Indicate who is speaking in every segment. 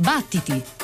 Speaker 1: Battiti!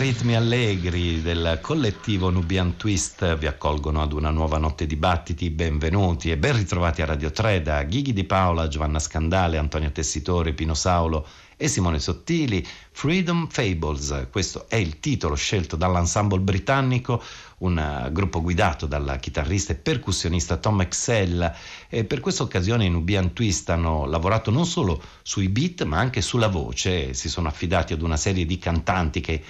Speaker 2: Ritmi allegri del collettivo Nubian Twist vi accolgono ad una nuova notte di battiti. Benvenuti e ben ritrovati a Radio 3 da Ghighi Di Paola, Giovanna Scandale, Antonio Tessitori, Pino Saulo e Simone Sottili. Freedom Fables, questo è il titolo scelto dall'ensemble britannico un eh, gruppo guidato dal chitarrista e percussionista Tom Excel e per questa occasione i Nubian Twist hanno lavorato non solo sui beat ma anche sulla voce, si sono affidati ad una serie di cantanti che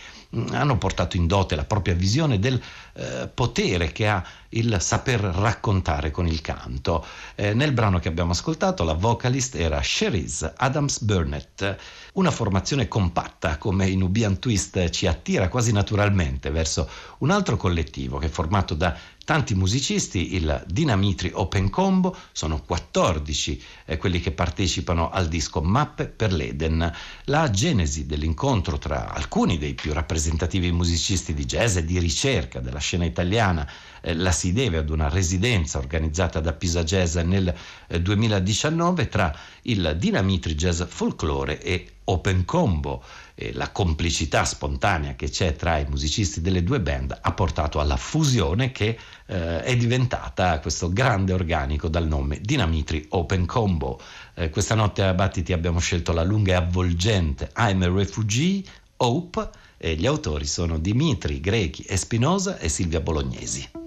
Speaker 2: hanno portato in dote la propria visione del eh, potere che ha il saper raccontare con il canto. Eh, nel brano che abbiamo ascoltato la vocalist era Cherise Adams Burnett, una formazione compatta come i Nubian Twist ci attira quasi naturalmente verso un altro collettivo che è formato da tanti musicisti, il Dinamitri Open Combo, sono 14 eh, quelli che partecipano al disco Mappe per l'Eden. La genesi dell'incontro tra alcuni dei più rappresentativi musicisti di jazz e di ricerca della scena italiana eh, la si deve ad una residenza organizzata da Pisa Jazz nel eh, 2019 tra il Dinamitri Jazz Folklore e Open Combo eh, la complicità spontanea che c'è tra i musicisti delle due band ha portato alla fusione che eh, è diventata questo grande organico dal nome Dinamitri Open Combo. Eh, questa notte a Battiti abbiamo scelto la lunga e avvolgente I'm a Refugee, Hope, e gli autori sono Dimitri Grechi Espinosa e Silvia Bolognesi.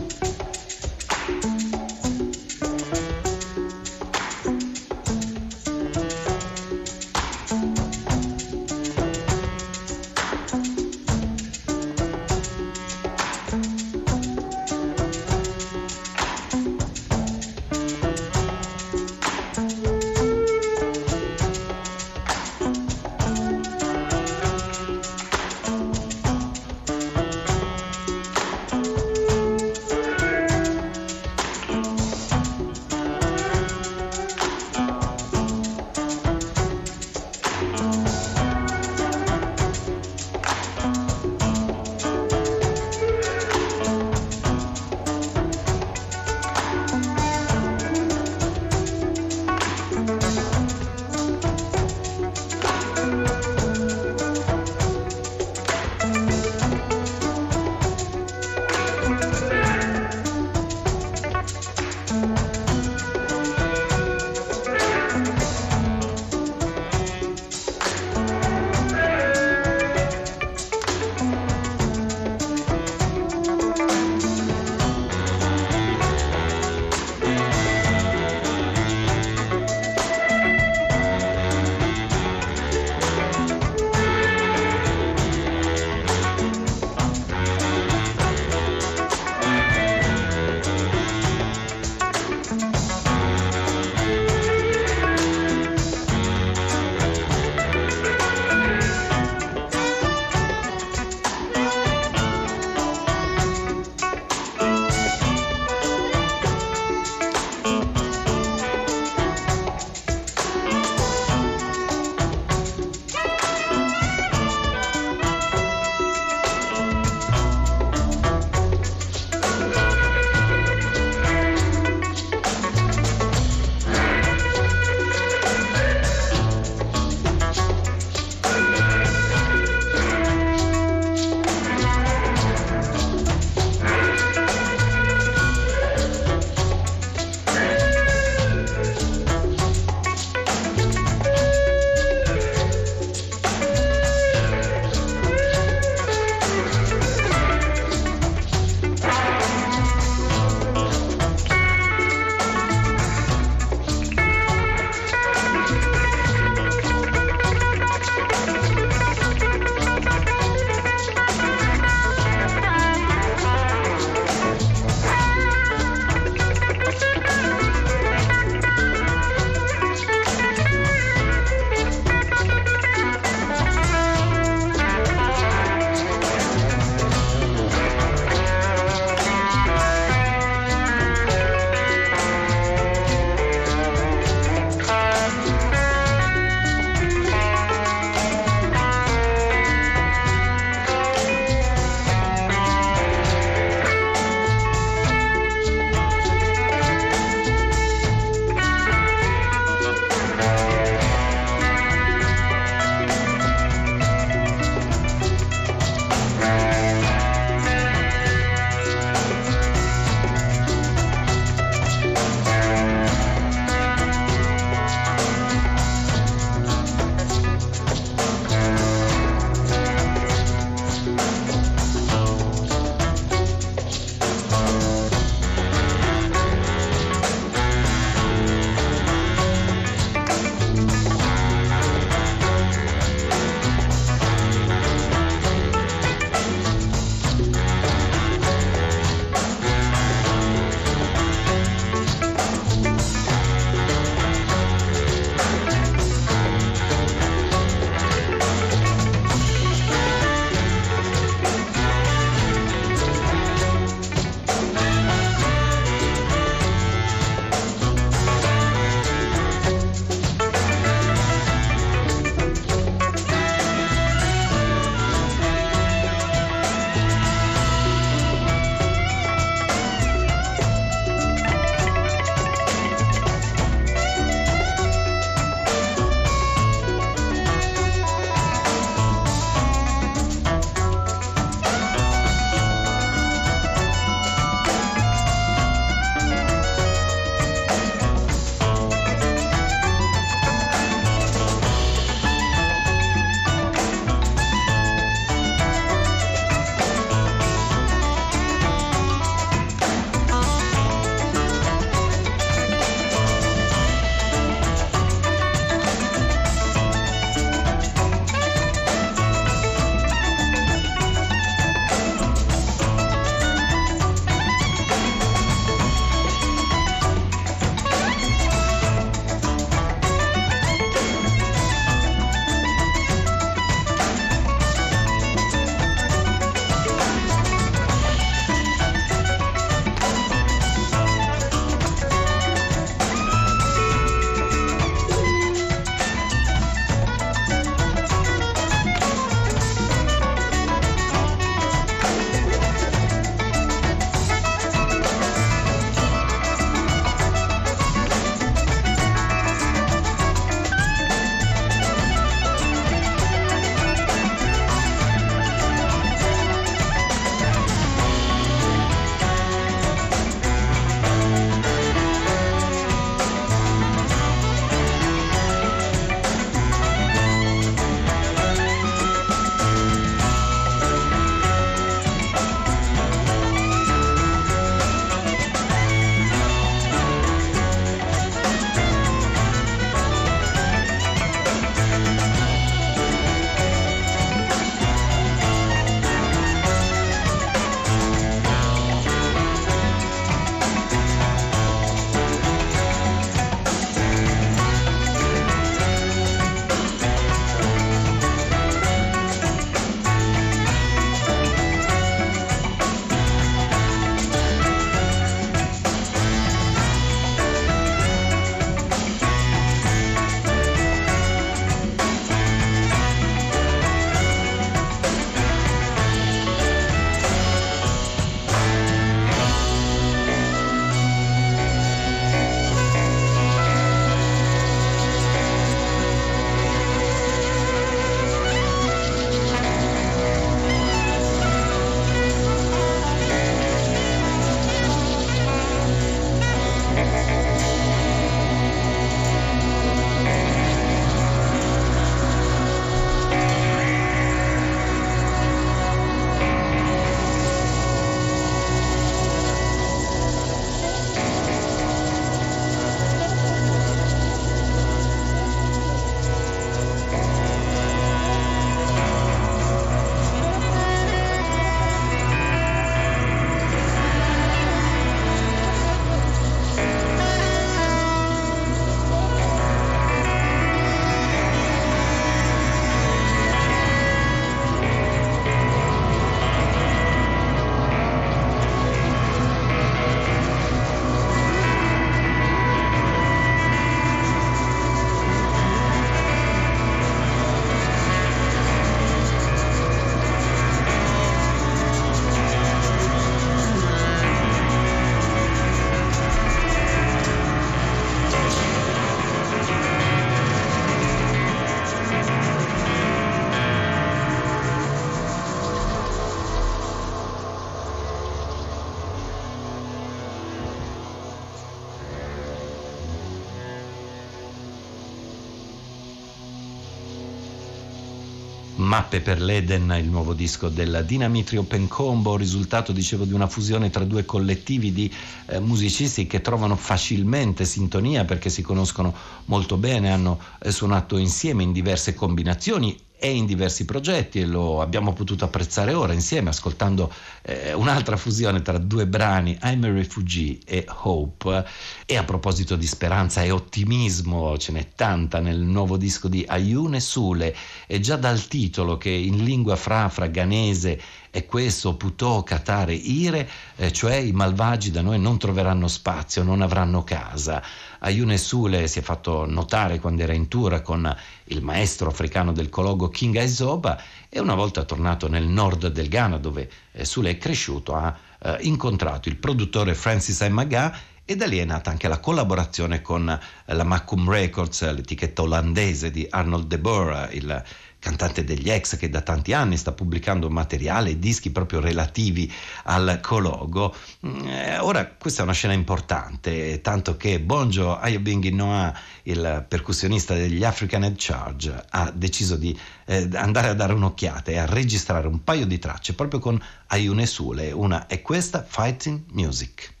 Speaker 3: Mappe per l'Eden, il nuovo disco del Dynamitri Open Combo, risultato, dicevo, di una fusione tra due collettivi di eh, musicisti che trovano facilmente sintonia perché si conoscono molto bene, hanno eh, suonato insieme in diverse combinazioni e in diversi progetti e lo abbiamo potuto apprezzare ora insieme ascoltando eh, un'altra fusione tra due brani I'm a Refugee e Hope. E a proposito di speranza e ottimismo ce n'è tanta nel nuovo disco di Ayune Sule. E già dal titolo che in lingua frafra ghanese è questo Putò, Catare, Ire, eh, cioè i malvagi da noi non troveranno spazio, non avranno casa. Ayune Sule si è fatto notare quando era in tour con il maestro africano del cologo King Aizoba e una volta tornato nel nord del Ghana dove eh, Sule è cresciuto ha eh, incontrato il produttore Francis Maga e da lì è nata anche la collaborazione con eh, la Macum Records, l'etichetta olandese di Arnold De Boer, il cantante degli ex che da tanti anni sta pubblicando materiale e dischi proprio relativi al Cologo. Mm, eh, ora questa è una scena importante, tanto che Bonjo Ayobingi Noah, il percussionista degli African Head Charge, ha deciso di eh, andare a dare un'occhiata e a registrare un paio di tracce proprio con Ayune Sule. Una è questa, Fighting Music.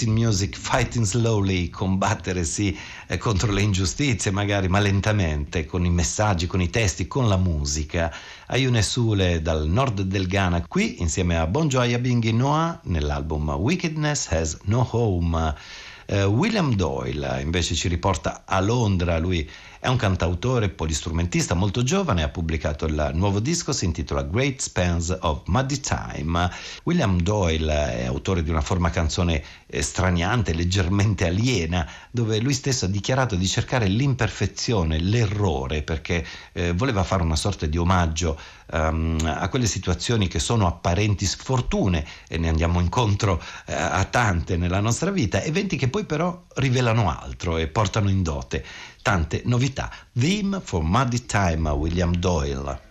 Speaker 2: Fighting music, fighting slowly, combattere sì eh, contro le ingiustizie, magari ma lentamente, con i messaggi, con i testi, con la musica. Ayune Sule dal nord del Ghana, qui insieme a Bon Joya Bingi Noah nell'album Wickedness Has No Home. Uh, William Doyle invece ci riporta a Londra, lui è un cantautore polistrumentista molto giovane, ha pubblicato il nuovo disco, si intitola Great Spans of Muddy Time. William Doyle è autore di una forma canzone eh, straniante, leggermente aliena, dove lui stesso ha dichiarato di cercare l'imperfezione, l'errore, perché eh, voleva fare una sorta di omaggio um, a quelle situazioni che sono apparenti sfortune e ne andiamo incontro uh, a tante nella nostra vita, eventi che poi però rivelano altro e portano in dote tante novità. Theme for Muddy Time, William Doyle.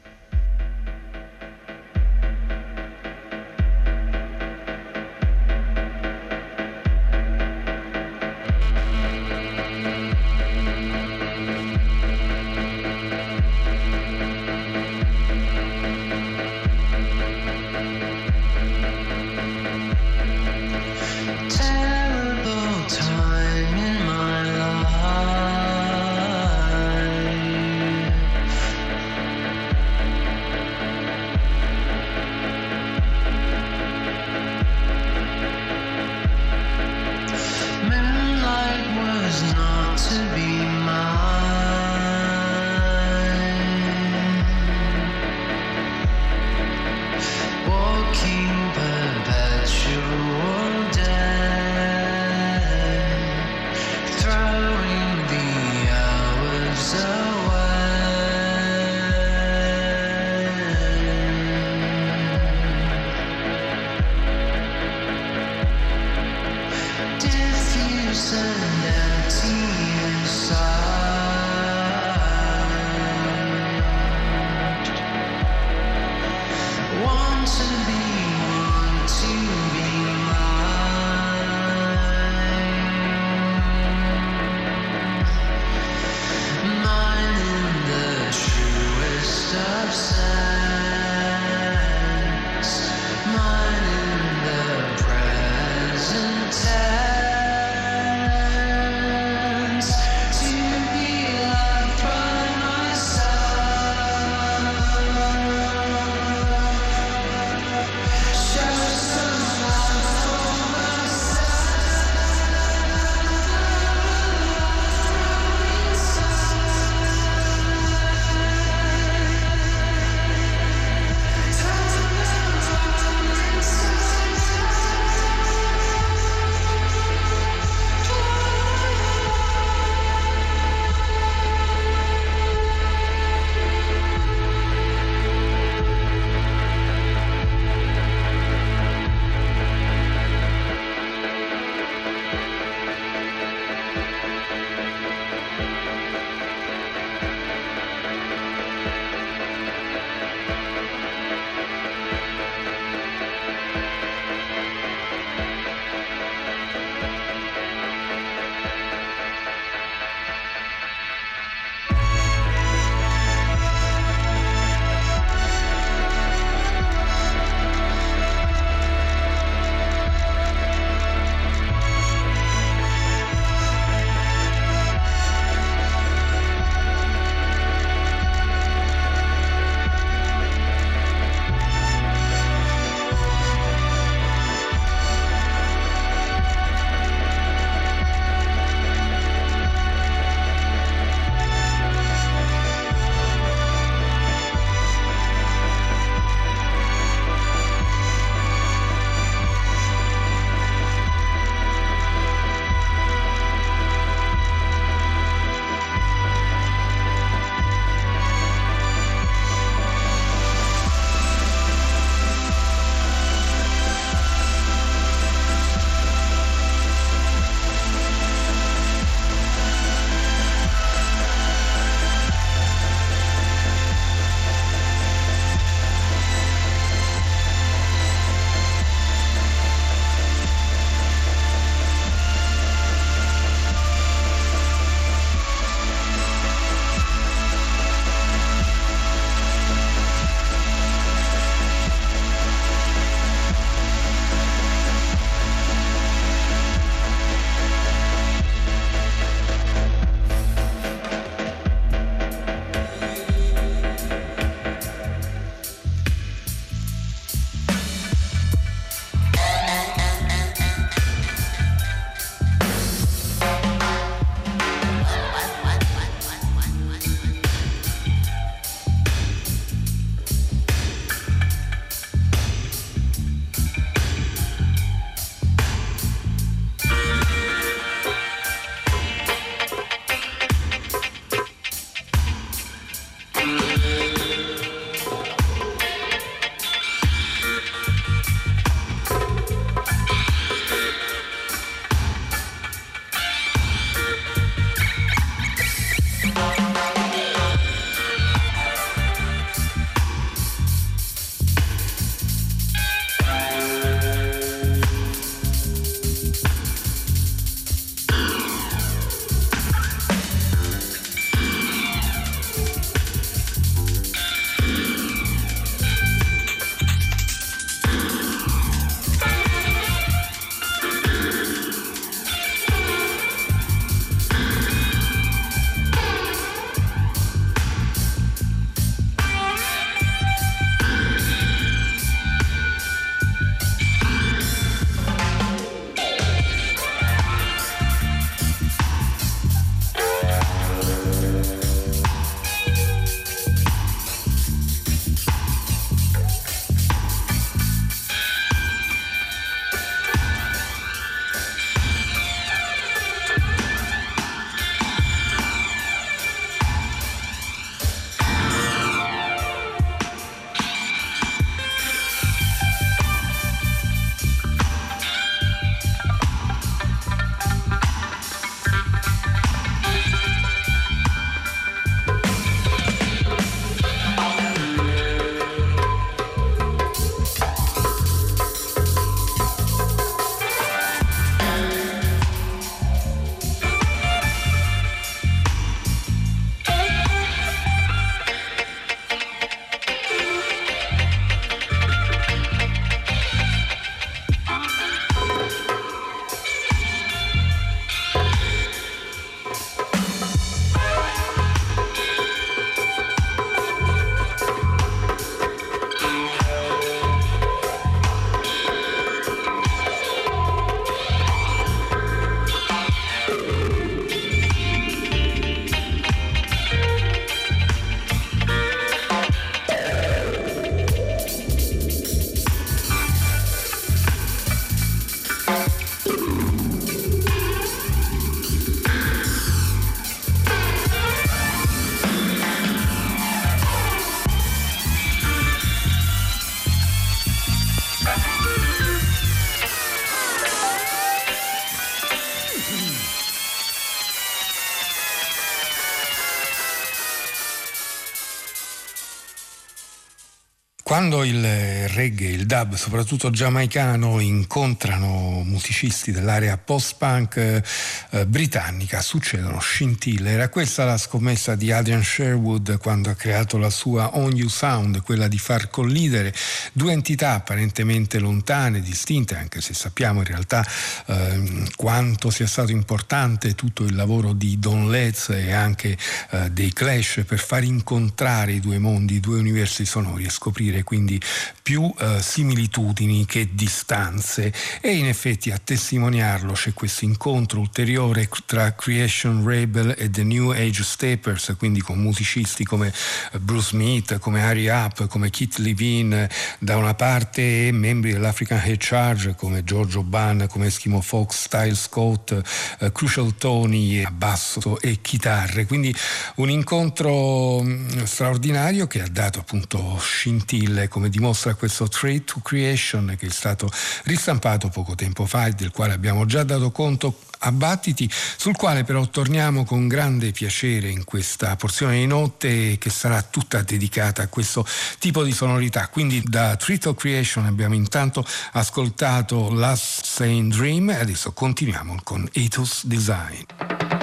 Speaker 4: Quando il reggae, il dub, soprattutto giamaicano, incontrano musicisti dell'area post-punk eh, britannica, succedono scintille. Era questa la scommessa di Adrian Sherwood quando ha creato la sua On You Sound, quella di far collidere due entità apparentemente lontane, distinte, anche se sappiamo in realtà eh, quanto sia stato importante tutto il lavoro di Don Letts e anche eh, dei Clash per far incontrare i due mondi, i due universi sonori e scoprire quindi più eh, similitudini che distanze. E in effetti a testimoniarlo c'è questo incontro ulteriore tra Creation Rebel e The New Age Steppers, quindi con musicisti come Bruce Smith, come Harry Up, come Kit Levine da una parte e membri dell'African Head Charge come Giorgio Ban, come Eskimo Fox, Style Scott, eh, Crucial Tony a basso e chitarre, quindi un incontro mm, straordinario che ha dato appunto scintille Hill, come dimostra questo Trade to Creation che è stato ristampato poco tempo fa e del quale abbiamo già dato conto a battiti, sul quale però torniamo con grande piacere in questa porzione di notte che sarà tutta dedicata a questo tipo di sonorità. Quindi da Tritle Creation abbiamo intanto ascoltato Last Sane Dream e adesso continuiamo con Ethos Design.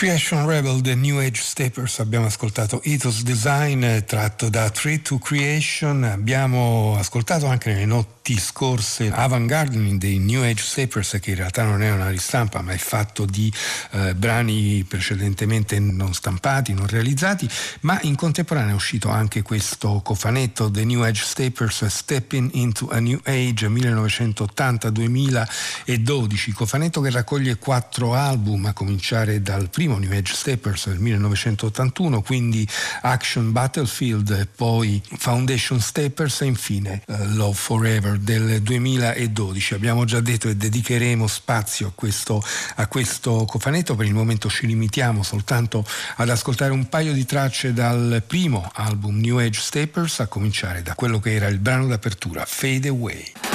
Speaker 4: Creation Rebel, The New Age Steppers, abbiamo ascoltato Ethos Design tratto da Tree to Creation, abbiamo ascoltato anche nelle notti notti scorse Avant Gardening dei New Age Steppers che in realtà non è una ristampa ma è fatto di eh, brani precedentemente non stampati, non realizzati, ma in contemporanea è uscito anche questo cofanetto The New Age Steppers Stepping into a New Age 1980-2012, cofanetto che raccoglie quattro album a cominciare dal primo New Age Steppers del 1981, quindi Action Battlefield, poi Foundation Steppers e infine uh, Love Forever del 2012. Abbiamo già detto che dedicheremo spazio a questo, a questo cofanetto, per il momento ci limitiamo soltanto ad ascoltare un paio di tracce dal primo album New Age Steppers, a cominciare da quello che era il brano d'apertura, Fade Away.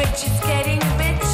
Speaker 4: bitch, is getting a bit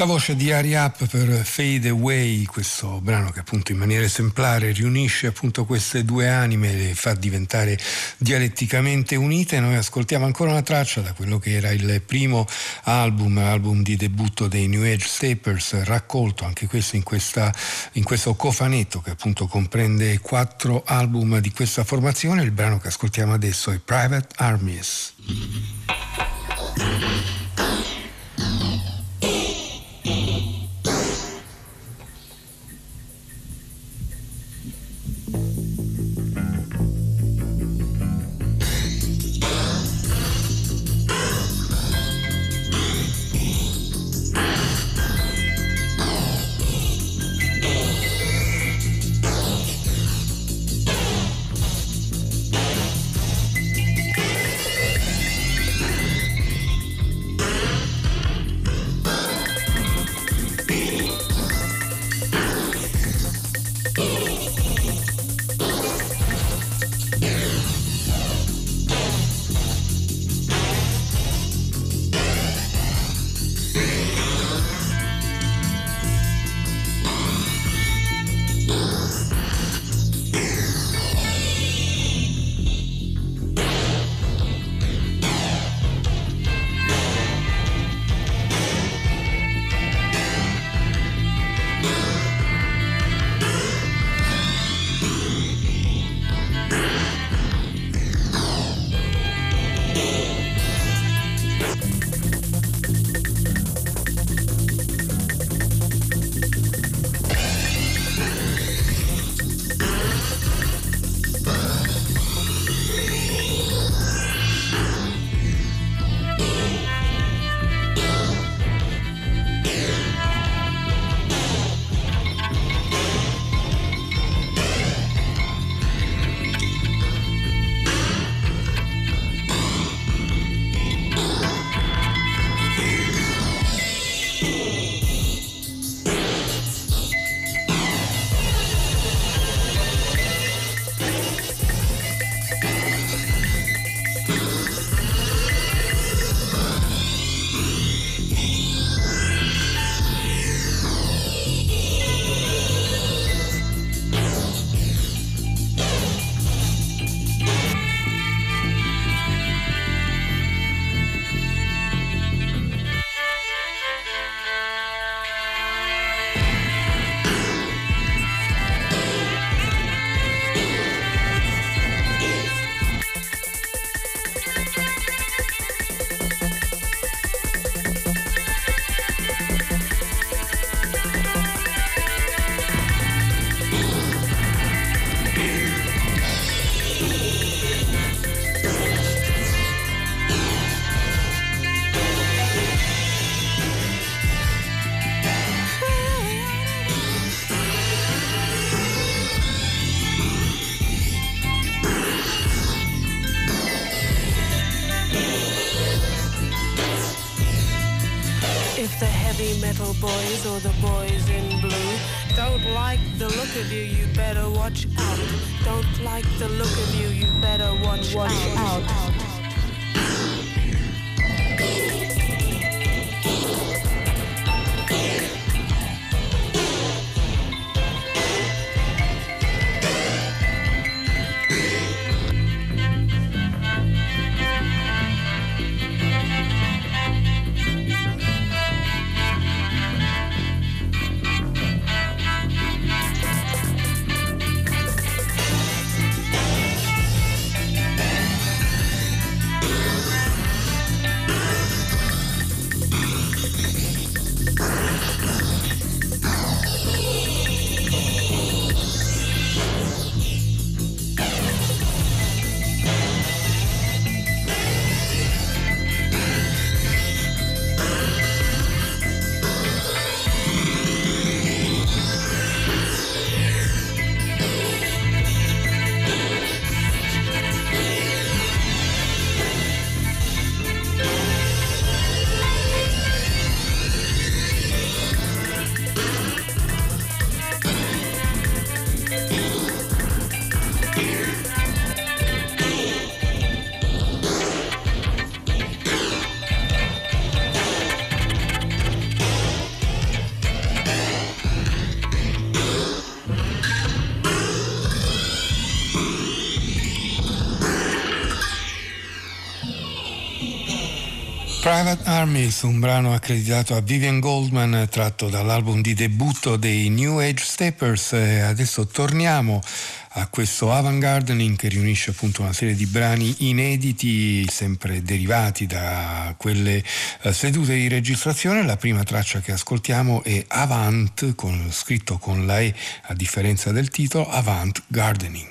Speaker 4: La voce di Ari Up per Fade Away, questo brano che appunto in maniera esemplare riunisce appunto queste due anime le fa diventare dialetticamente unite. Noi ascoltiamo ancora una traccia da quello che era il primo album, album di debutto dei New Age Stapers, raccolto anche questo in, questa, in questo cofanetto che appunto comprende quattro album di questa formazione. Il brano che ascoltiamo adesso è Private Armies. years. Private Armies, un brano accreditato a Vivian Goldman tratto dall'album di debutto dei New Age Steppers. Adesso torniamo a questo avant gardening che riunisce appunto una serie di brani inediti sempre derivati da quelle eh, sedute di registrazione. La prima traccia che ascoltiamo è Avant, con, scritto con la E a differenza del titolo, Avant Gardening.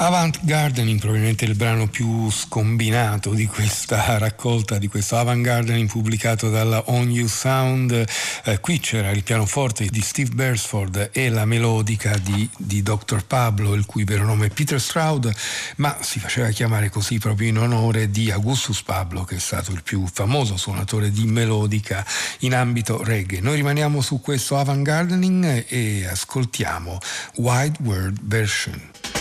Speaker 4: Avant Gardening, probabilmente il brano più scombinato di questa raccolta, di questo Avant Gardening pubblicato dalla On You Sound. Eh, qui c'era il pianoforte di Steve Beresford e la melodica di, di Dr. Pablo, il cui vero nome è Peter Stroud, ma si faceva chiamare così proprio in onore di Augustus Pablo, che è stato il più famoso suonatore di melodica in ambito reggae. Noi rimaniamo su questo Avant Gardening e ascoltiamo Wide World Version.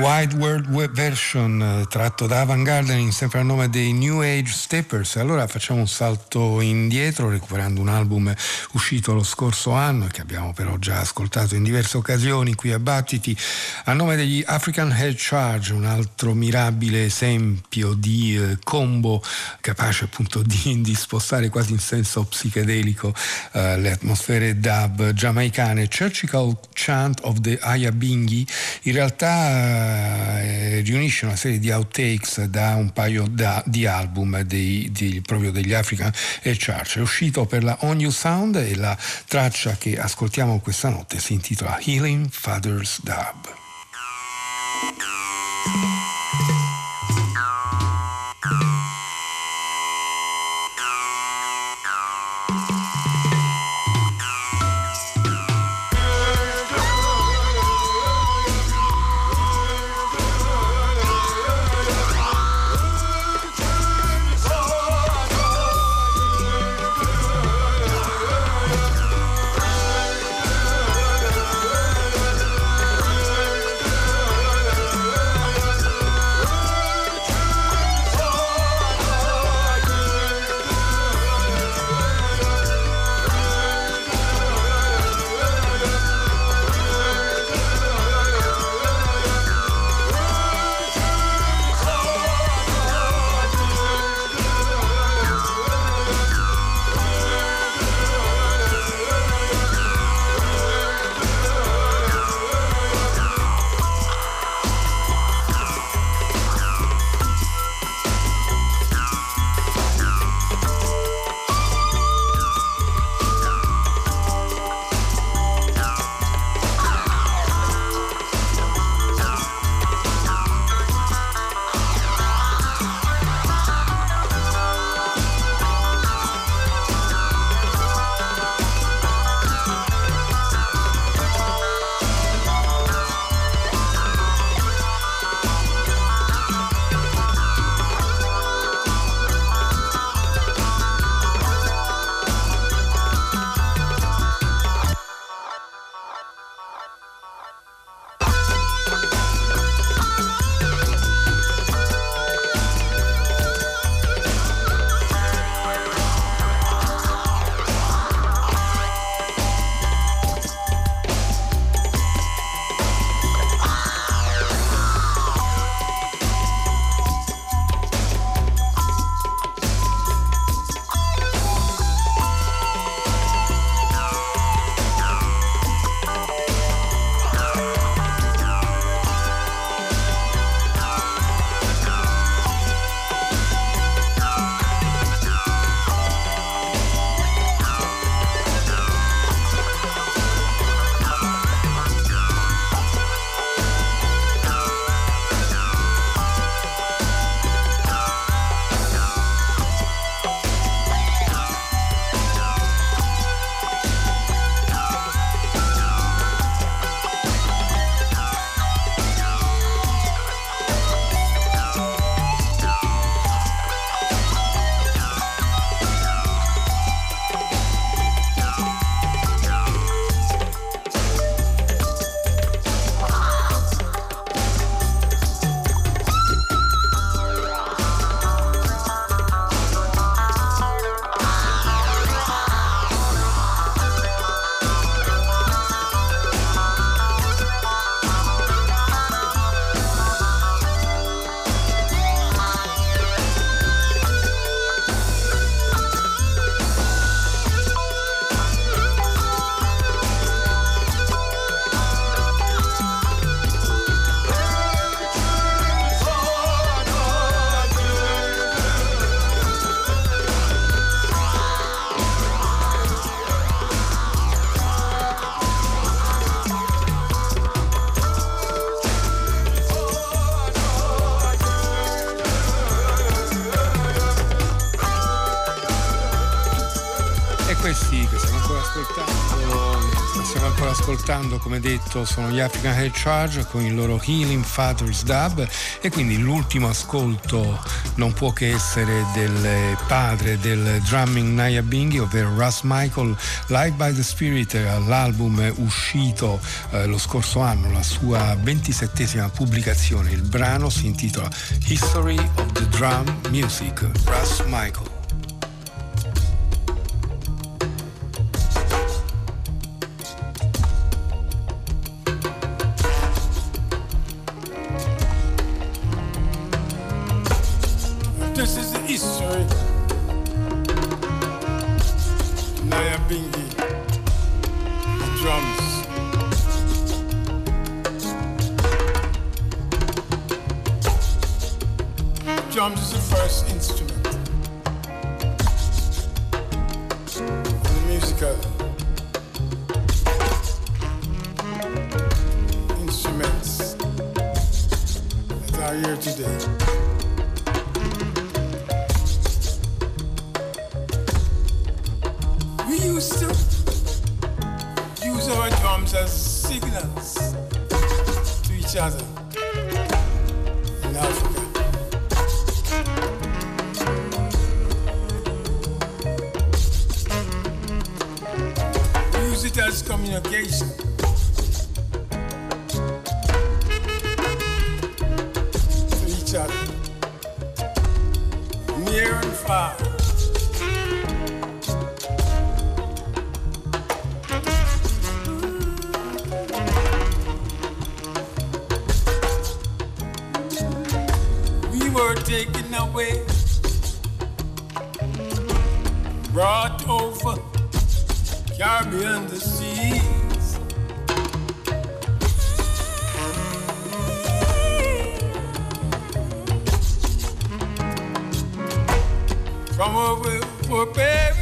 Speaker 4: Wide World Web Version eh, tratto da Avant Gardening sempre a nome dei New Age Steppers. Allora facciamo un salto indietro recuperando un album uscito lo scorso anno che abbiamo però già ascoltato in diverse occasioni qui a Battiti a nome degli African Head Charge un altro mirabile esempio di eh, combo capace appunto di, di, spostare quasi in senso psichedelico eh, le atmosfere dub giamaicane. Churchical Chant of the Ayabingi in realtà eh, riunisce una serie di outtakes da un paio da, di album dei, di, proprio degli African e Church. È uscito per la On You Sound e la traccia che ascoltiamo questa notte si intitola Healing Father's Dub.
Speaker 5: Ascoltando, come detto, sono gli African Head Charge con il loro Healing Fathers Dub e quindi l'ultimo ascolto non può che essere del padre del drumming Naya Binghi, ovvero Russ Michael, Live by the Spirit, l'album uscito eh, lo scorso anno, la sua ventisettesima pubblicazione. Il brano si intitola History of the Drum Music, Russ Michael. Some of it were paid.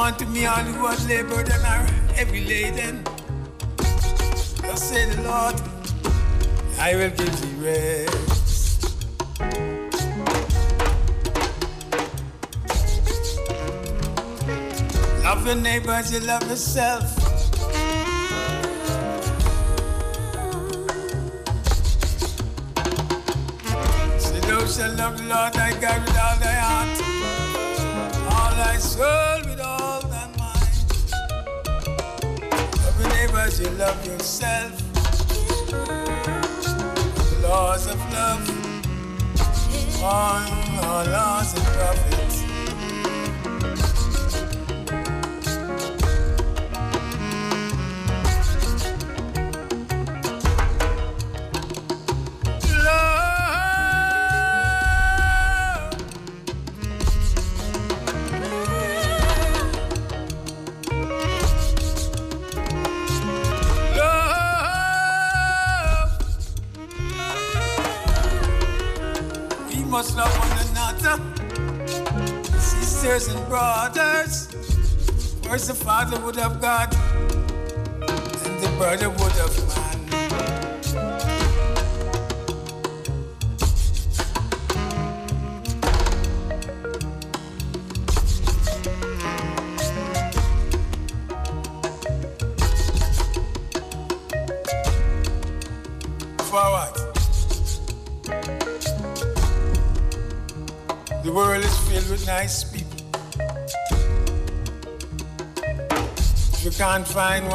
Speaker 5: man to me all who has labored and are heavy laden. Thus say the Lord, I will give thee rest. Love your neighbor as you love yourself. So thou shalt love the Lord thy God with all thy heart, all thy soul. You love yourself. Laws of love, All, all laws of love. fine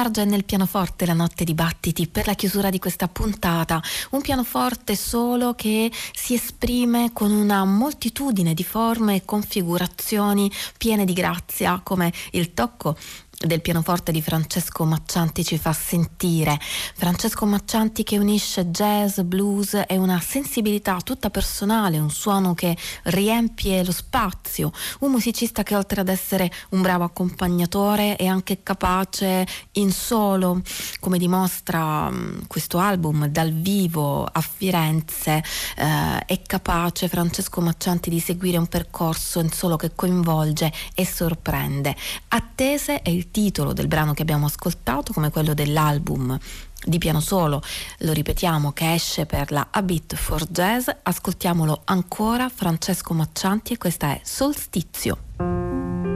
Speaker 6: Si immerge nel pianoforte la notte di battiti per la chiusura di questa puntata, un pianoforte solo che si esprime con una moltitudine di forme e configurazioni piene di grazia, come il tocco del pianoforte di Francesco Maccianti ci fa sentire. Francesco Maccianti che unisce jazz, blues e una sensibilità tutta personale, un suono che riempie lo spazio, un musicista che oltre ad essere un bravo accompagnatore è anche capace in solo, come dimostra mm, questo album dal vivo a Firenze, eh, è capace Francesco Maccianti di seguire un percorso in solo che coinvolge e sorprende. Attese è titolo del brano che abbiamo ascoltato, come quello dell'album di piano solo, lo ripetiamo, che esce per la A Beat for Jazz. Ascoltiamolo ancora, Francesco Maccianti, e questa è Solstizio.